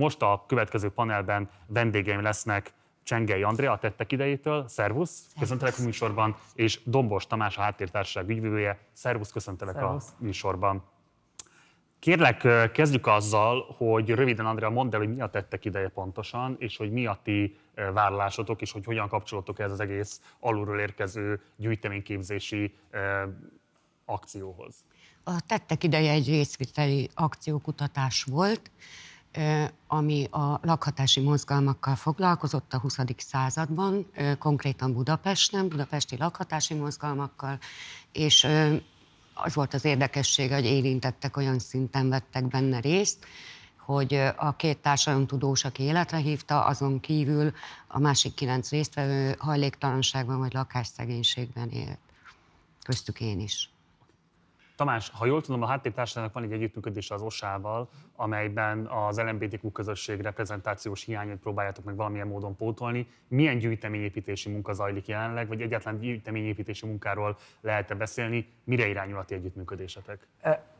Most a következő panelben vendégeim lesznek Csengei Andrea a tettek idejétől, szervusz, köszöntelek a műsorban, és Dombos Tamás a háttértársaság ügyvívője, szervusz, köszöntelek szervusz. a műsorban. Kérlek, kezdjük azzal, hogy röviden, Andrea, mondd el, hogy mi a tettek ideje pontosan, és hogy mi a ti vállalásotok, és hogy hogyan kapcsolódtok ez az egész alulról érkező gyűjteményképzési akcióhoz. A tettek ideje egy részviteli akciókutatás volt, ami a lakhatási mozgalmakkal foglalkozott a 20. században, konkrétan Budapesten, budapesti lakhatási mozgalmakkal, és az volt az érdekessége, hogy érintettek olyan szinten vettek benne részt, hogy a két társadalomtudós, aki életre hívta, azon kívül a másik kilenc résztvevő hajléktalanságban vagy lakásszegénységben élt. Köztük én is. Tamás, ha jól tudom, a háttértársadalomnak van egy együttműködés az OSA-val, amelyben az LMBTQ közösség reprezentációs hiányait próbáljátok meg valamilyen módon pótolni. Milyen gyűjteményépítési munka zajlik jelenleg, vagy egyáltalán gyűjteményépítési munkáról lehet-e beszélni? Mire irányul a ti együttműködésetek?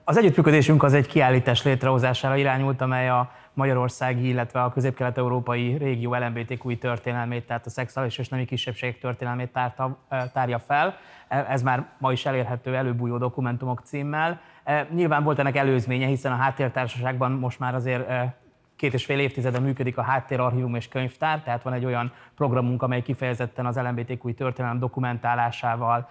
Az együttműködésünk az egy kiállítás létrehozására irányult, amely a magyarországi, illetve a közép-kelet-európai régió LMBTQ történelmét, tehát a szexuális és nemi kisebbségek történelmét tárta, tárja fel. Ez már ma is elérhető előbújó dokumentumok címmel. Nyilván volt ennek előzménye, hiszen a háttértársaságban most már azért két és fél évtizede működik a háttérarchívum és könyvtár, tehát van egy olyan programunk, amely kifejezetten az LMBTQ történelem dokumentálásával,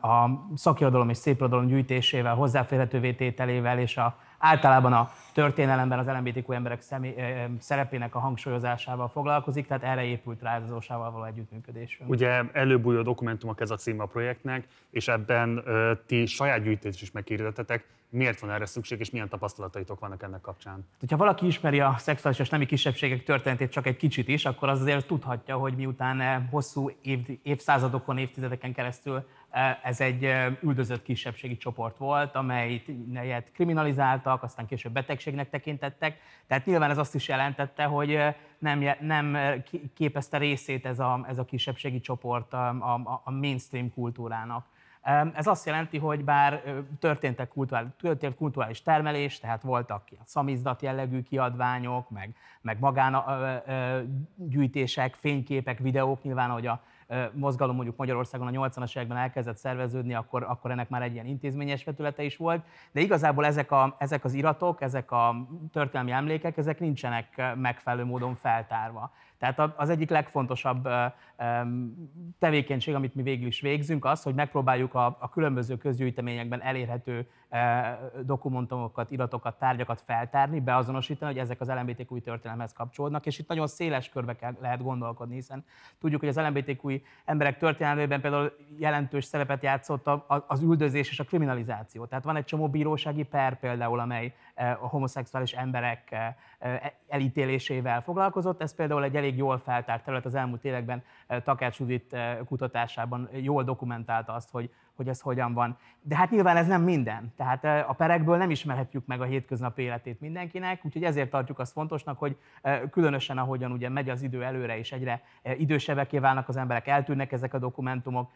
a szakirodalom és szépirodalom gyűjtésével, hozzáférhetővé tételével és a általában a történelemben az LMBTQ emberek személy, szerepének a hangsúlyozásával foglalkozik, tehát erre épült rá az OSA-val való együttműködésünk. Ugye előbújó dokumentumok ez a cím a projektnek, és ebben ö, ti saját gyűjtést is megkérdetetek. Miért van erre szükség, és milyen tapasztalataitok vannak ennek kapcsán? Ha valaki ismeri a szexuális és nemi kisebbségek történetét csak egy kicsit is, akkor az azért tudhatja, hogy miután hosszú év, évszázadokon, évtizedeken keresztül ez egy üldözött kisebbségi csoport volt, amelyet kriminalizáltak, aztán később betegségnek tekintettek. Tehát nyilván ez azt is jelentette, hogy nem, nem képezte részét ez a, ez a kisebbségi csoport a, a, a mainstream kultúrának. Ez azt jelenti, hogy bár történtek kulturális, történt kulturális termelés, tehát voltak ilyen szamizdat jellegű kiadványok, meg, meg magángyűjtések, fényképek, videók, nyilván, hogy a mozgalom mondjuk Magyarországon a 80-as években elkezdett szerveződni, akkor, akkor ennek már egy ilyen intézményes vetülete is volt. De igazából ezek, a, ezek az iratok, ezek a történelmi emlékek, ezek nincsenek megfelelő módon feltárva. Tehát az egyik legfontosabb tevékenység, amit mi végül is végzünk, az, hogy megpróbáljuk a, a különböző közgyűjteményekben elérhető dokumentumokat, iratokat, tárgyakat feltárni, beazonosítani, hogy ezek az LMBTQ történelemhez kapcsolódnak, és itt nagyon széles körbe kell, lehet gondolkodni, hiszen tudjuk, hogy az LMBTQ emberek történelmében például jelentős szerepet játszott az üldözés és a kriminalizáció. Tehát van egy csomó bírósági per például, amely a homoszexuális emberek elítélésével foglalkozott. Ez például egy elég jól feltárt terület az elmúlt években Takács Judit kutatásában jól dokumentálta azt, hogy, hogy ez hogyan van. De hát nyilván ez nem minden. Tehát a perekből nem ismerhetjük meg a hétköznapi életét mindenkinek, úgyhogy ezért tartjuk azt fontosnak, hogy különösen ahogyan ugye megy az idő előre, és egyre idősebbeké válnak az emberek, eltűnnek ezek a dokumentumok,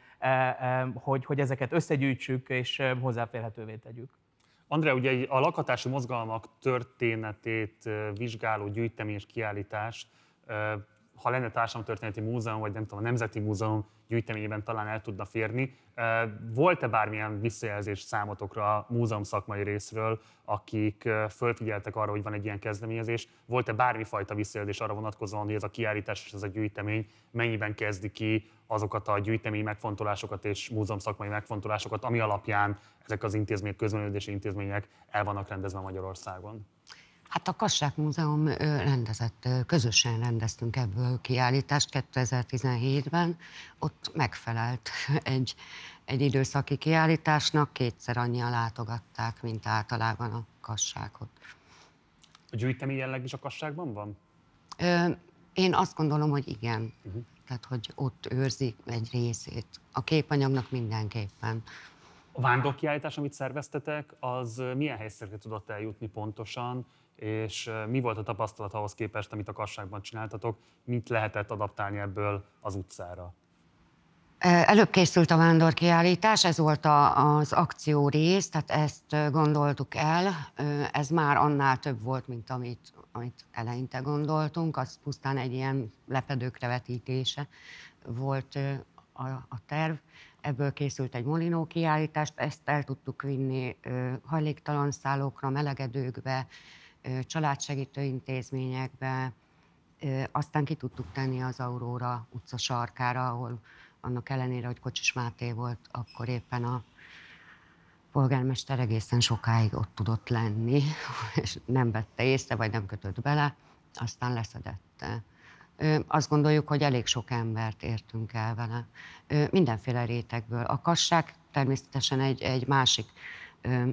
hogy, hogy ezeket összegyűjtsük és hozzáférhetővé tegyük. Andrea, ugye a lakhatási mozgalmak történetét vizsgáló gyűjtemény és kiállítás, ha lenne társadalomtörténeti múzeum, vagy nem tudom, a Nemzeti Múzeum gyűjteményében talán el tudna férni. Volt-e bármilyen visszajelzés számotokra a múzeum szakmai részről, akik fölfigyeltek arra, hogy van egy ilyen kezdeményezés? Volt-e bármifajta visszajelzés arra vonatkozóan, hogy ez a kiállítás és ez a gyűjtemény mennyiben kezdi ki azokat a gyűjtemény megfontolásokat és múzeum szakmai megfontolásokat, ami alapján ezek az intézmények, közvenődési intézmények el vannak rendezve Magyarországon? Hát a Kassák Múzeum rendezett, közösen rendeztünk ebből kiállítást 2017-ben. Ott megfelelt egy, egy időszaki kiállításnak, kétszer annyian látogatták, mint általában a kassákot. A gyűjtemény jelleg is a kasságban van? Én azt gondolom, hogy igen. Uh-huh. Tehát, hogy ott őrzik egy részét. A képanyagnak mindenképpen. A vándorkiállítás, amit szerveztetek, az milyen helyszerre tudott eljutni pontosan? És mi volt a tapasztalat ahhoz képest, amit a kasságban csináltatok, mit lehetett adaptálni ebből az utcára? Előbb készült a vándorkiállítás, ez volt a, az akció rész, tehát ezt gondoltuk el. Ez már annál több volt, mint amit, amit eleinte gondoltunk, az pusztán egy ilyen lepedőkre vetítése volt a, a terv. Ebből készült egy molinó kiállítást, ezt el tudtuk vinni hajléktalan szállókra, melegedőkbe, családsegítő intézményekbe, aztán ki tudtuk tenni az Aurora utca sarkára, ahol annak ellenére, hogy Kocsis Máté volt, akkor éppen a polgármester egészen sokáig ott tudott lenni, és nem vette észre, vagy nem kötött bele, aztán leszedette. Azt gondoljuk, hogy elég sok embert értünk el vele. Mindenféle rétegből. A kasság természetesen egy, egy másik ö,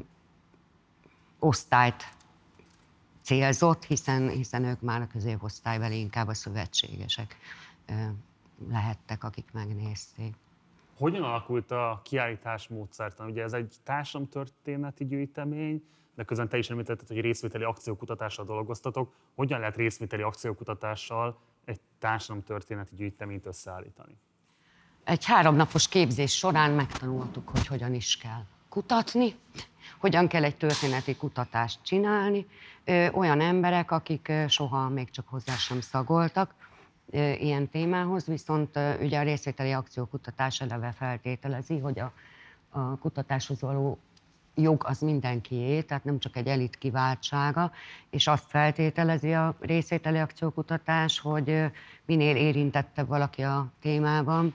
osztályt célzott, hiszen, hiszen ők már a középosztálybeli inkább a szövetségesek lehettek, akik megnézték. Hogyan alakult a kiállítás módszertan? Ugye ez egy társadalomtörténeti gyűjtemény, de közben te is említetted, hogy részvételi akciókutatással dolgoztatok. Hogyan lehet részvételi akciókutatással egy társadalomtörténeti gyűjteményt összeállítani? Egy háromnapos képzés során megtanultuk, hogy hogyan is kell kutatni, hogyan kell egy történeti kutatást csinálni. Olyan emberek, akik soha még csak hozzá sem szagoltak, ilyen témához, viszont ugye a részvételi akciókutatás eleve feltételezi, hogy a, a kutatáshoz való jog az mindenkié, tehát nem csak egy elit kiváltsága, és azt feltételezi a részvételi akciókutatás, hogy minél érintettebb valaki a témában,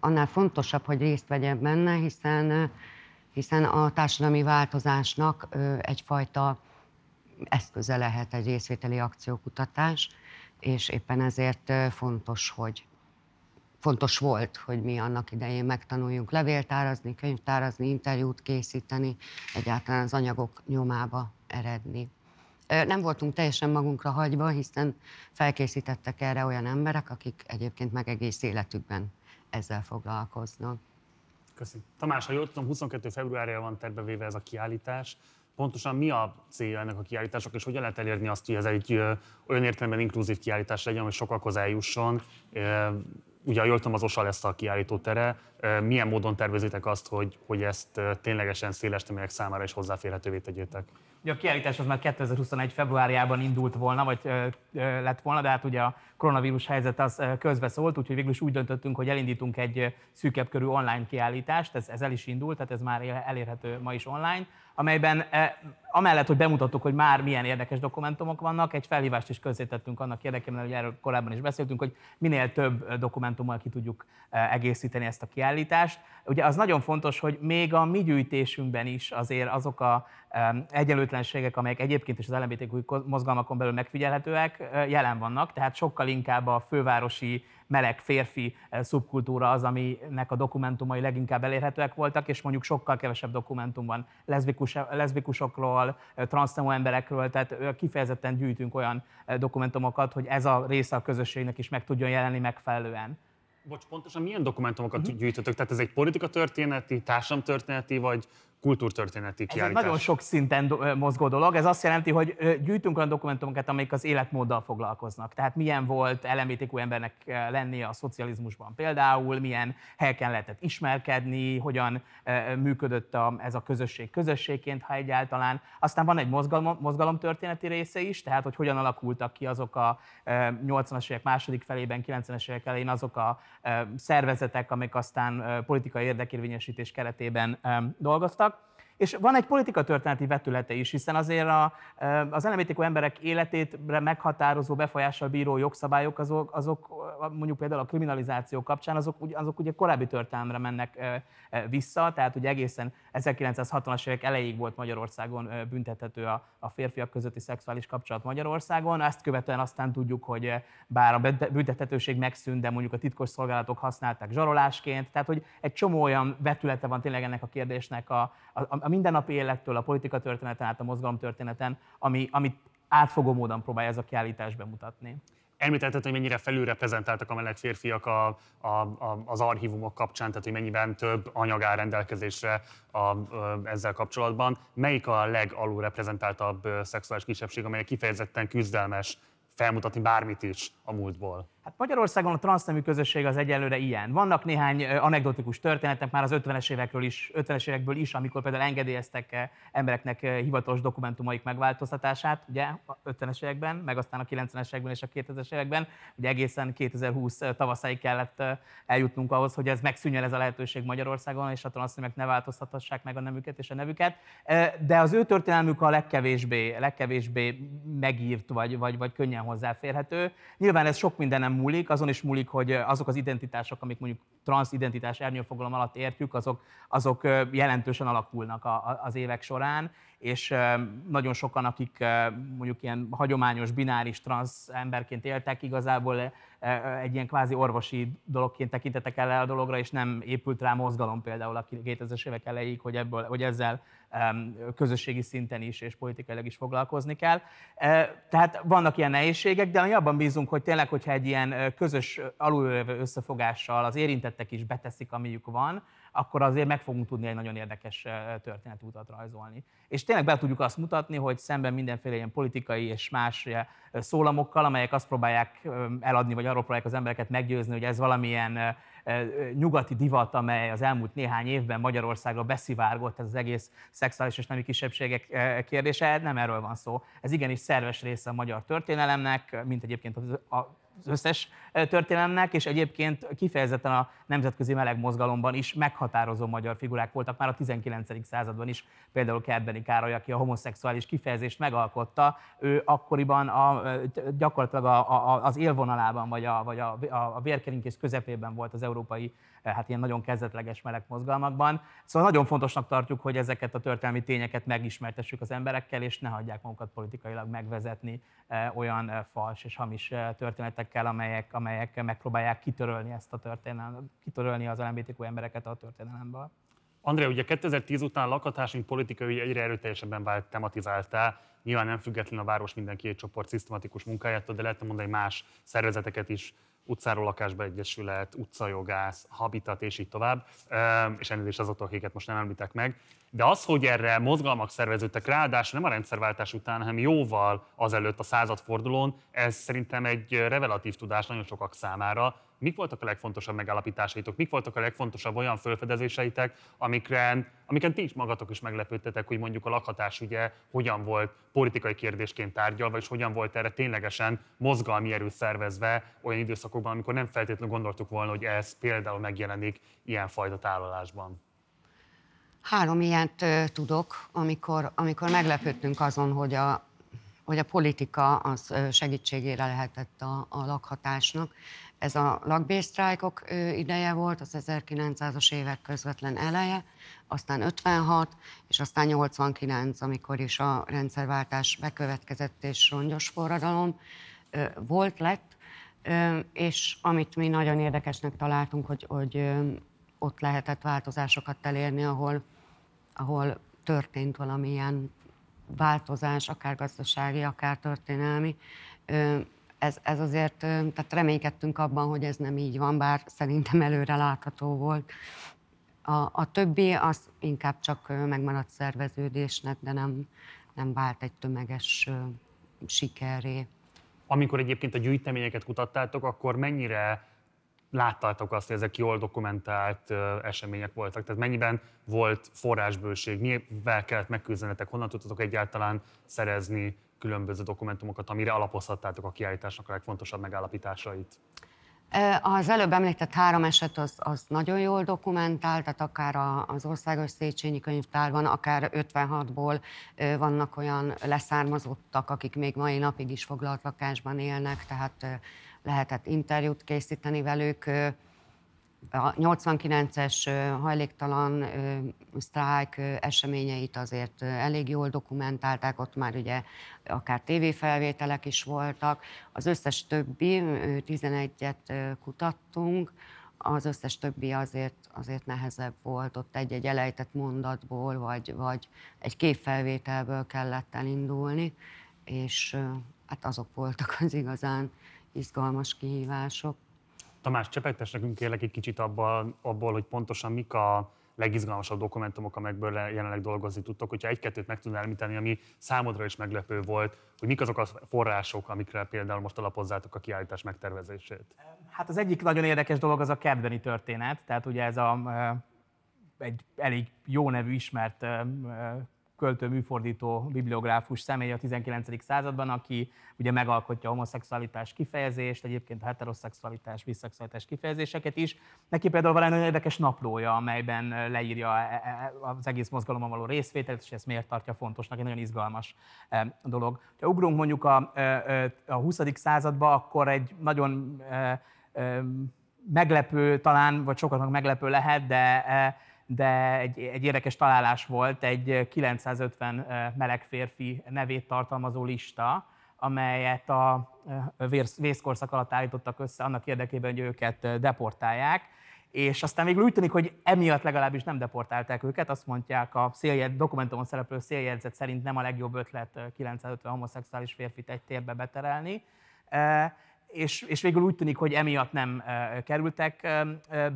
annál fontosabb, hogy részt vegyen benne, hiszen, hiszen a társadalmi változásnak egyfajta eszköze lehet egy részvételi akciókutatás és éppen ezért fontos, hogy fontos volt, hogy mi annak idején megtanuljunk levéltárazni, könyvtárazni, interjút készíteni, egyáltalán az anyagok nyomába eredni. Nem voltunk teljesen magunkra hagyva, hiszen felkészítettek erre olyan emberek, akik egyébként meg egész életükben ezzel foglalkoznak. Köszönöm. Tamás, ha jól tudom, 22. februárja van terbevéve ez a kiállítás pontosan mi a célja ennek a kiállítások, és hogyan lehet elérni azt, hogy ez egy olyan értelemben inkluzív kiállítás legyen, hogy sokakhoz eljusson. Ugye, jól tudom, az OSA lesz a kiállító tere. Milyen módon tervezitek azt, hogy, hogy ezt ténylegesen széles tömegek számára is hozzáférhetővé tegyétek? Ugye a kiállítás az már 2021. februárjában indult volna, vagy ö, ö, lett volna, de hát ugye a koronavírus helyzet az közbe szólt, úgyhogy végül is úgy döntöttünk, hogy elindítunk egy szűkebb körű online kiállítást, ez, ez el is indult, tehát ez már elérhető ma is online, amelyben amellett, hogy bemutattuk, hogy már milyen érdekes dokumentumok vannak, egy felhívást is közzétettünk annak érdekében, hogy erről korábban is beszéltünk, hogy minél több dokumentummal ki tudjuk egészíteni ezt a kiállítást. Ugye az nagyon fontos, hogy még a mi gyűjtésünkben is azért azok a egyenlőtlenségek, amelyek egyébként is az LMBTQ mozgalmakon belül megfigyelhetőek, jelen vannak, tehát sokkal inkább a fővárosi meleg férfi szubkultúra az, aminek a dokumentumai leginkább elérhetőek voltak, és mondjuk sokkal kevesebb dokumentum van leszbikus, leszbikusokról, transznemű emberekről, tehát kifejezetten gyűjtünk olyan dokumentumokat, hogy ez a része a közösségnek is meg tudjon jelenni megfelelően. Bocs, pontosan milyen dokumentumokat uh-huh. gyűjtötök? Tehát ez egy politikatörténeti, társadalomtörténeti, vagy kultúrtörténeti kiállítás. Ez egy nagyon sok szinten mozgó dolog. Ez azt jelenti, hogy gyűjtünk olyan dokumentumokat, amelyek az életmóddal foglalkoznak. Tehát milyen volt LMBTQ embernek lennie a szocializmusban például, milyen helyeken lehetett ismerkedni, hogyan működött a, ez a közösség közösségként, ha egyáltalán. Aztán van egy mozgalom, mozgalomtörténeti része is, tehát hogy hogyan alakultak ki azok a 80-as évek második felében, 90-es évek elején azok a szervezetek, amik aztán politikai érdekérvényesítés keretében dolgoztak és van egy politika történeti vetülete is, hiszen azért a, az LMBTQ emberek életétre meghatározó befolyással bíró jogszabályok, azok, azok mondjuk például a kriminalizáció kapcsán, azok, azok ugye korábbi történelemre mennek vissza, tehát ugye egészen 1960-as évek elejéig volt Magyarországon büntethető a, a férfiak közötti szexuális kapcsolat Magyarországon, ezt követően aztán tudjuk, hogy bár a büntethetőség megszűnt, de mondjuk a titkos szolgálatok használták zsarolásként, tehát hogy egy csomó olyan vetülete van tényleg ennek a kérdésnek a, a, a mindennapi élettől, a politika történeten át a mozgalom történeten, ami, amit átfogó módon próbálja ez a kiállítás bemutatni. Említetted, hogy mennyire felülreprezentáltak a meleg férfiak a, a, a, az archívumok kapcsán, tehát hogy mennyiben több anyag áll rendelkezésre a, a, ezzel kapcsolatban. Melyik a legalulreprezentáltabb szexuális kisebbség, amely kifejezetten küzdelmes felmutatni bármit is a múltból? Hát Magyarországon a transznemű közösség az egyelőre ilyen. Vannak néhány anekdotikus történetek már az 50-es évekről is, 50-es évekből is, amikor például engedélyeztek embereknek hivatalos dokumentumaik megváltoztatását, ugye a 50-es években, meg aztán a 90-es években és a 2000-es években. Ugye egészen 2020 tavaszáig kellett eljutnunk ahhoz, hogy ez megszűnjön ez a lehetőség Magyarországon, és a transzneműek ne változtathassák meg a nemüket és a nevüket. De az ő történelmük a legkevésbé, legkevésbé megírt, vagy, vagy, vagy könnyen hozzáférhető. Nyilván ez sok mindenem múlik, azon is múlik, hogy azok az identitások, amik mondjuk transzidentitás ernyőfogalom alatt értjük, azok, azok jelentősen alakulnak a, a, az évek során, és nagyon sokan, akik mondjuk ilyen hagyományos, bináris transz emberként éltek, igazából egy ilyen kvázi orvosi dologként tekintetek el a dologra, és nem épült rá mozgalom például a 2000-es évek elejéig, hogy, ebből, hogy ezzel közösségi szinten is és politikailag is foglalkozni kell. Tehát vannak ilyen nehézségek, de mi abban bízunk, hogy tényleg, hogyha egy ilyen közös alulövő összefogással az érintettek is beteszik, amiük van, akkor azért meg fogunk tudni egy nagyon érdekes történetútat rajzolni. És tényleg be tudjuk azt mutatni, hogy szemben mindenféle ilyen politikai és más szólamokkal, amelyek azt próbálják eladni, vagy arról próbálják az embereket meggyőzni, hogy ez valamilyen nyugati divat, amely az elmúlt néhány évben Magyarországra beszivárgott, ez az egész szexuális és nemi kisebbségek kérdése, nem erről van szó. Ez igenis szerves része a magyar történelemnek, mint egyébként a az összes történelemnek, és egyébként kifejezetten a nemzetközi meleg mozgalomban is meghatározó magyar figurák voltak már a 19. században is, például Kertbeni Károly, aki a homoszexuális kifejezést megalkotta, ő akkoriban a, gyakorlatilag a, a, az élvonalában, vagy a, vagy a, a vérkeringés közepében volt az európai hát ilyen nagyon kezdetleges meleg mozgalmakban. Szóval nagyon fontosnak tartjuk, hogy ezeket a történelmi tényeket megismertessük az emberekkel, és ne hagyják magukat politikailag megvezetni olyan fals és hamis történetekkel, amelyek, amelyek megpróbálják kitörölni ezt a történelmet, kitörölni az LMBTQ embereket a történelemből. André, ugye 2010 után lakhatásunk politikai egyre erőteljesebben vált tematizáltá, nyilván nem független a város mindenki egy csoport szisztematikus munkájától, de lehetne mondani más szervezeteket is utcáról lakásba egyesület, utcajogász, habitat és így tovább, és ennél is azok, akiket most nem említek meg. De az, hogy erre mozgalmak szerveződtek, ráadásul nem a rendszerváltás után, hanem jóval azelőtt a századfordulón, ez szerintem egy revelatív tudás nagyon sokak számára, mik voltak a legfontosabb megállapításaitok, mik voltak a legfontosabb olyan felfedezéseitek, amiken, amiken ti is magatok is meglepődtetek, hogy mondjuk a lakhatás ugye hogyan volt politikai kérdésként tárgyalva, és hogyan volt erre ténylegesen mozgalmi erő szervezve olyan időszakokban, amikor nem feltétlenül gondoltuk volna, hogy ez például megjelenik ilyenfajta tálalásban. Három ilyet tudok, amikor, amikor meglepődtünk azon, hogy a, hogy a politika az segítségére lehetett a, a lakhatásnak. Ez a lakbérsztrájkok ideje volt, az 1900-as évek közvetlen eleje, aztán 56, és aztán 89, amikor is a rendszerváltás bekövetkezett és rongyos forradalom volt, lett, és amit mi nagyon érdekesnek találtunk, hogy, hogy ott lehetett változásokat elérni, ahol, ahol történt valamilyen változás, akár gazdasági, akár történelmi ez, ez azért, tehát reménykedtünk abban, hogy ez nem így van, bár szerintem előre látható volt. A, a többi az inkább csak megmaradt szerveződésnek, de nem, nem vált egy tömeges sikerré. Amikor egyébként a gyűjteményeket kutattátok, akkor mennyire láttátok azt, hogy ezek jól dokumentált események voltak? Tehát mennyiben volt forrásbőség, mivel kellett megküzdenetek, honnan tudtatok egyáltalán szerezni különböző dokumentumokat, amire alapozhattátok a kiállításnak a legfontosabb megállapításait? Az előbb említett három eset az, az nagyon jól dokumentált, tehát akár az Országos Széchenyi Könyvtárban, akár 56-ból vannak olyan leszármazottak, akik még mai napig is foglalt lakásban élnek, tehát lehetett interjút készíteni velük a 89-es hajléktalan sztrájk eseményeit azért elég jól dokumentálták, ott már ugye akár tévéfelvételek is voltak. Az összes többi, 11-et kutattunk, az összes többi azért, azért nehezebb volt, ott egy-egy elejtett mondatból, vagy, vagy egy képfelvételből kellett elindulni, és hát azok voltak az igazán izgalmas kihívások. Tamás, csepegtes nekünk kérlek egy kicsit abban, abból, hogy pontosan mik a legizgalmasabb dokumentumok, amelyekből jelenleg dolgozni tudtok. Hogyha egy-kettőt meg tudnál említeni, ami számodra is meglepő volt, hogy mik azok a források, amikre például most alapozzátok a kiállítás megtervezését? Hát az egyik nagyon érdekes dolog az a Kedveni történet, tehát ugye ez a, egy elég jó nevű, ismert költő, műfordító, bibliográfus személy a 19. században, aki ugye megalkotja a homoszexualitás kifejezést, egyébként a heteroszexualitás, biszexualitás kifejezéseket is. Neki például van egy nagyon érdekes naplója, amelyben leírja e, e, e, az egész mozgalomban való részvételt, és ezt miért tartja fontosnak, egy nagyon izgalmas dolog. Ha ugrunk mondjuk a, a 20. századba, akkor egy nagyon meglepő talán, vagy sokaknak meglepő lehet, de de egy, egy érdekes találás volt, egy 950 meleg férfi nevét tartalmazó lista, amelyet a vészkorszak alatt állítottak össze annak érdekében, hogy őket deportálják, és aztán még úgy tűnik, hogy emiatt legalábbis nem deportálták őket, azt mondják a széljegyzet, dokumentumon szereplő széljegyzet szerint nem a legjobb ötlet 950 homoszexuális férfit egy térbe beterelni és, és végül úgy tűnik, hogy emiatt nem kerültek,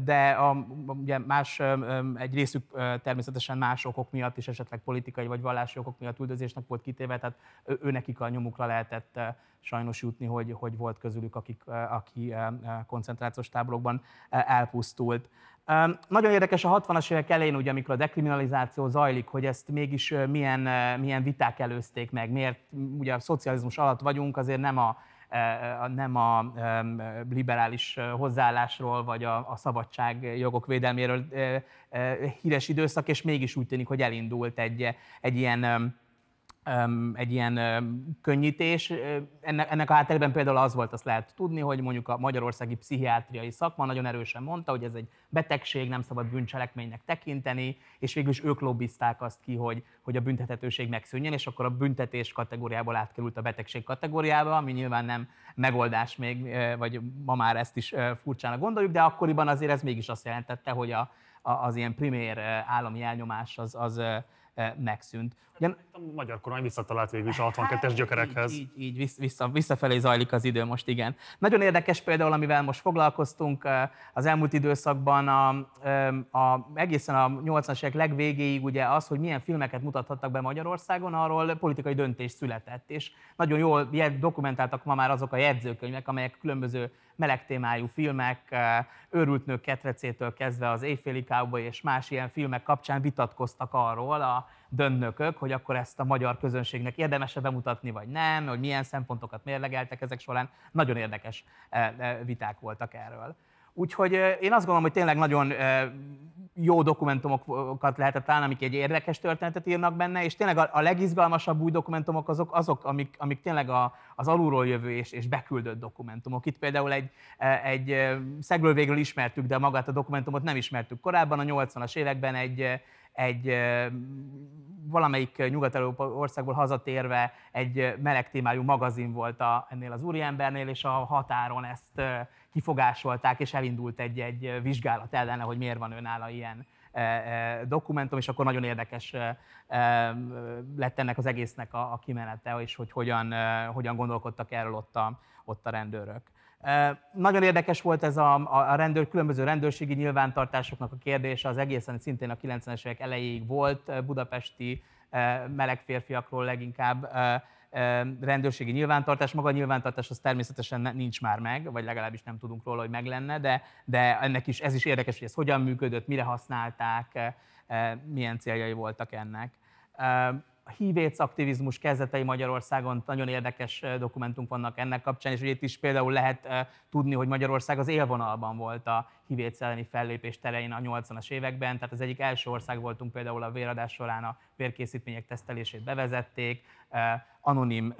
de a, ugye más, egy részük természetesen más okok miatt is, esetleg politikai vagy vallási okok miatt üldözésnek volt kitéve, tehát ő nekik a nyomukra lehetett sajnos jutni, hogy, hogy volt közülük, akik, aki koncentrációs táborokban elpusztult. Nagyon érdekes a 60-as évek elején, ugye, amikor a dekriminalizáció zajlik, hogy ezt mégis milyen, milyen viták előzték meg, miért ugye a szocializmus alatt vagyunk, azért nem a nem a liberális hozzáállásról vagy a, a szabadságjogok védelméről híres időszak, és mégis úgy tűnik, hogy elindult egy, egy ilyen egy ilyen könnyítés. Ennek, a hátterében például az volt, azt lehet tudni, hogy mondjuk a magyarországi pszichiátriai szakma nagyon erősen mondta, hogy ez egy betegség, nem szabad bűncselekménynek tekinteni, és végül is ők lobbizták azt ki, hogy, hogy a büntethetőség megszűnjen, és akkor a büntetés kategóriából átkerült a betegség kategóriába, ami nyilván nem megoldás még, vagy ma már ezt is furcsának gondoljuk, de akkoriban azért ez mégis azt jelentette, hogy a, az ilyen primér állami elnyomás az, az megszűnt. Ugyan, a magyar kormány visszatalált végül is a 62-es hát, gyökerekhez. Így, így, így vissza, visszafelé zajlik az idő most, igen. Nagyon érdekes például, amivel most foglalkoztunk az elmúlt időszakban, a, a, egészen a 80-as évek legvégéig ugye az, hogy milyen filmeket mutathattak be Magyarországon, arról politikai döntés született. És nagyon jól dokumentáltak ma már azok a jegyzőkönyvek, amelyek különböző meleg témájú filmek, őrült nők ketrecétől kezdve az éjféli és más ilyen filmek kapcsán vitatkoztak arról a döntnökök, hogy akkor ezt a magyar közönségnek érdemese bemutatni, vagy nem, hogy milyen szempontokat mérlegeltek ezek során. Nagyon érdekes viták voltak erről. Úgyhogy én azt gondolom, hogy tényleg nagyon jó dokumentumokat lehetett találni, amik egy érdekes történetet írnak benne, és tényleg a, legizgalmasabb új dokumentumok azok, azok amik, amik tényleg a, az alulról jövő és, és beküldött dokumentumok. Itt például egy, egy szegről végül ismertük, de magát a dokumentumot nem ismertük korábban, a 80-as években egy, egy valamelyik nyugat-európai országból hazatérve egy meleg témájú magazin volt a, ennél az úriembernél, és a határon ezt kifogásolták, és elindult egy, egy vizsgálat ellene, hogy miért van nála ilyen dokumentum, és akkor nagyon érdekes lett ennek az egésznek a, a kimenete, és hogy hogyan, hogyan gondolkodtak erről ott a, ott a rendőrök. Nagyon érdekes volt ez a, a rendőr, különböző rendőrségi nyilvántartásoknak a kérdése, az egészen szintén a 90-es évek elejéig volt budapesti meleg férfiakról leginkább rendőrségi nyilvántartás. Maga a nyilvántartás az természetesen nincs már meg, vagy legalábbis nem tudunk róla, hogy meg lenne, de, de ennek is, ez is érdekes, hogy ez hogyan működött, mire használták, milyen céljai voltak ennek a hívéc aktivizmus kezdetei Magyarországon nagyon érdekes dokumentumok vannak ennek kapcsán, és ugye itt is például lehet tudni, hogy Magyarország az élvonalban volt a hívéc elleni fellépés terén a 80-as években, tehát az egyik első ország voltunk például a véradás során a vérkészítmények tesztelését bevezették, anonim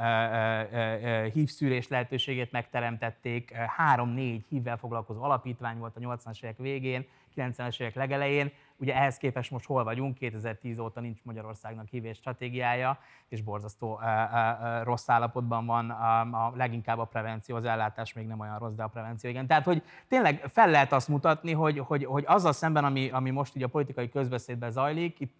hívszűrés lehetőségét megteremtették, három-négy hívvel foglalkozó alapítvány volt a 80-as évek végén, 90-es évek legelején, Ugye ehhez képest most hol vagyunk, 2010 óta nincs Magyarországnak hívés stratégiája, és borzasztó e, e, rossz állapotban van, a, a, leginkább a prevenció, az ellátás még nem olyan rossz, de a prevenció igen. Tehát, hogy tényleg fel lehet azt mutatni, hogy, hogy, hogy azzal szemben, ami, ami most így a politikai közbeszédben zajlik, itt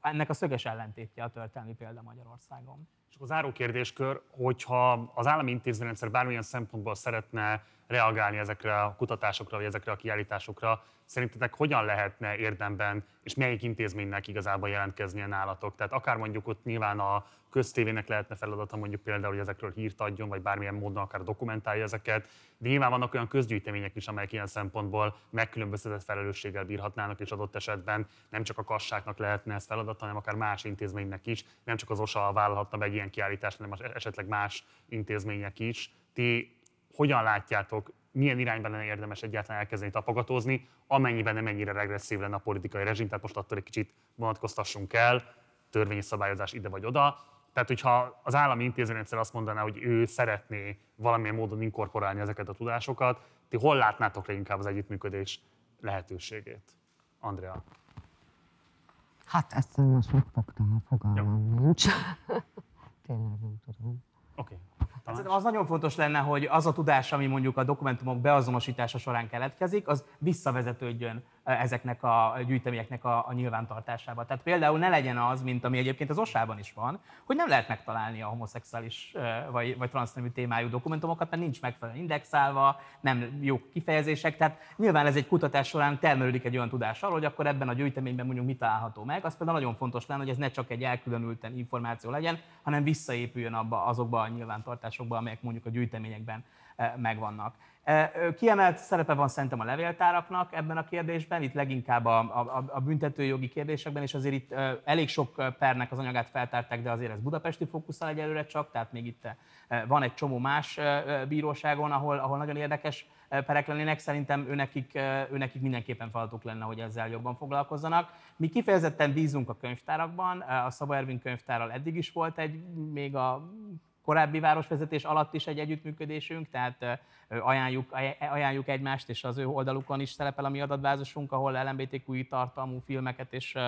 ennek a szöges ellentétje a történelmi példa Magyarországon. És akkor záró kérdéskör, hogyha az állami intézményrendszer bármilyen szempontból szeretne reagálni ezekre a kutatásokra, vagy ezekre a kiállításokra, szerintetek hogyan lehetne érdemben, és melyik intézménynek igazából jelentkeznie nálatok? Tehát akár mondjuk ott nyilván a köztévének lehetne feladata mondjuk például, hogy ezekről hírt adjon, vagy bármilyen módon akár dokumentálja ezeket, de nyilván vannak olyan közgyűjtemények is, amelyek ilyen szempontból megkülönböztetett felelősséggel bírhatnának, és adott esetben nem csak a kassáknak lehetne ez feladata, hanem akár más intézménynek is, nem csak az OSA vállalhatna meg ilyen kiállítást, hanem esetleg más intézmények is. Ti hogyan látjátok, milyen irányban lenne érdemes egyáltalán elkezdeni tapogatózni, amennyiben nem ennyire regresszív lenne a politikai rezsim, tehát most attól egy kicsit vonatkoztassunk el, törvényi szabályozás ide vagy oda. Tehát, hogyha az állami intézményrendszer azt mondaná, hogy ő szeretné valamilyen módon inkorporálni ezeket a tudásokat, ti hol látnátok leginkább az együttműködés lehetőségét? Andrea. Hát ezt most megfogtam, a fogalmam nincs. Tényleg nem tudom. Oké. Hát szerintem az nagyon fontos lenne, hogy az a tudás, ami mondjuk a dokumentumok beazonosítása során keletkezik, az visszavezetődjön ezeknek a gyűjteményeknek a, a nyilvántartásába. Tehát például ne legyen az, mint ami egyébként az osában is van, hogy nem lehet megtalálni a homoszexuális vagy, vagy transznemű témájú dokumentumokat, mert nincs megfelelően indexálva, nem jó kifejezések. Tehát nyilván ez egy kutatás során termelődik egy olyan tudás arról, hogy akkor ebben a gyűjteményben mondjuk mit található meg. Az például nagyon fontos lenne, hogy ez ne csak egy elkülönülten információ legyen, hanem visszaépüljön abba, azokba a nyilvántartásokba, amelyek mondjuk a gyűjteményekben megvannak. Kiemelt szerepe van szerintem a levéltáraknak ebben a kérdésben, itt leginkább a, a, a büntetőjogi kérdésekben, és azért itt elég sok pernek az anyagát feltárták, de azért ez budapesti fókuszal egyelőre csak, tehát még itt van egy csomó más bíróságon, ahol, ahol nagyon érdekes perek lennének, szerintem őnekik, őnekik mindenképpen feladatuk lenne, hogy ezzel jobban foglalkozzanak. Mi kifejezetten bízunk a könyvtárakban, a Szabó Ervin könyvtárral eddig is volt egy, még a korábbi városvezetés alatt is egy együttműködésünk, tehát ajánljuk, ajánljuk egymást, és az ő oldalukon is szerepel a mi adatbázisunk, ahol LMBTQI tartalmú filmeket és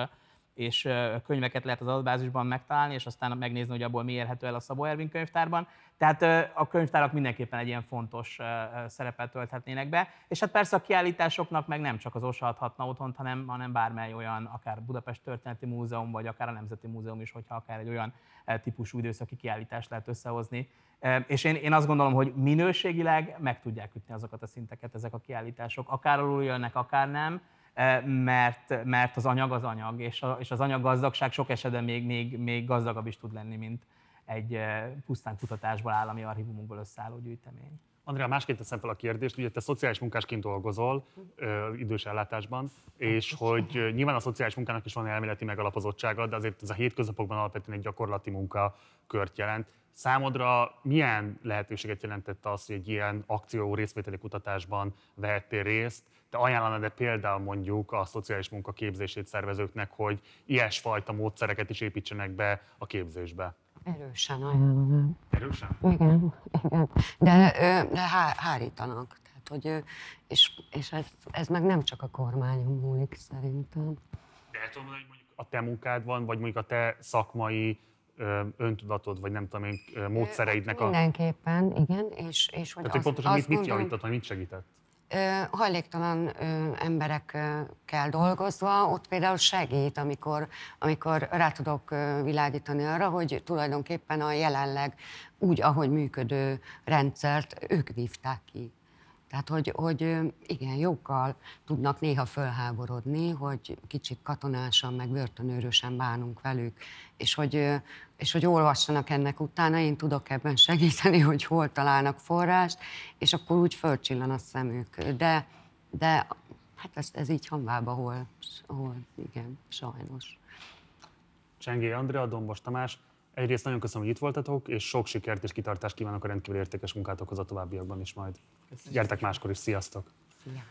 és könyveket lehet az adatbázisban megtalálni, és aztán megnézni, hogy abból mi érhető el a Szabó Ervin könyvtárban. Tehát a könyvtárak mindenképpen egy ilyen fontos szerepet tölthetnének be. És hát persze a kiállításoknak meg nem csak az OSA adhatna otthont, hanem, hanem bármely olyan, akár Budapest Történeti Múzeum, vagy akár a Nemzeti Múzeum is, hogyha akár egy olyan típusú időszaki kiállítást lehet összehozni. És én, én azt gondolom, hogy minőségileg meg tudják ütni azokat a szinteket ezek a kiállítások. Akár alul jönnek, akár nem mert, mert az anyag az anyag, és, a, és az anyaggazdagság sok esetben még, még, még gazdagabb is tud lenni, mint egy pusztán kutatásból, állami archívumokból összeálló gyűjtemény. Andrea, másként teszem fel a kérdést, ugye te szociális munkásként dolgozol ö, idős ellátásban, és hogy nyilván a szociális munkának is van elméleti megalapozottsága, de azért ez a hétköznapokban alapvetően egy gyakorlati munkakört jelent. Számodra milyen lehetőséget jelentette az, hogy egy ilyen akció részvételi kutatásban vehettél részt? Te ajánlanád-e például mondjuk a szociális munka képzését szervezőknek, hogy ilyesfajta módszereket is építsenek be a képzésbe? Erősen ajánlom. Erősen? Igen, igen. De, de há, hárítanak. Tehát, hogy, és és ez, ez meg nem csak a kormányon múlik szerintem. De el tudom hogy mondjuk a te munkádban, vagy mondjuk a te szakmai öntudatod, vagy nem tudom én, módszereidnek a... Mindenképpen, igen. És, és hogy Tehát, hogy pontosan mit, mit javított, vagy mit segített? Hajléktalan emberekkel dolgozva, ott például segít, amikor, amikor rá tudok világítani arra, hogy tulajdonképpen a jelenleg úgy, ahogy működő rendszert ők vívták ki. Tehát, hogy, hogy igen, jókkal tudnak néha fölháborodni, hogy kicsit katonásan, meg börtönőrösen bánunk velük, és hogy, és hogy olvassanak ennek utána, én tudok ebben segíteni, hogy hol találnak forrást, és akkor úgy fölcsillan a szemük. De, de hát ez, ez így hanvába, hol, hol, igen, sajnos. Csengé Andrea, Dombos Tamás, Egyrészt nagyon köszönöm, hogy itt voltatok, és sok sikert és kitartást kívánok a rendkívül értékes munkátokhoz a továbbiakban is majd. Köszönjük. Gyertek máskor is, sziasztok! Szia.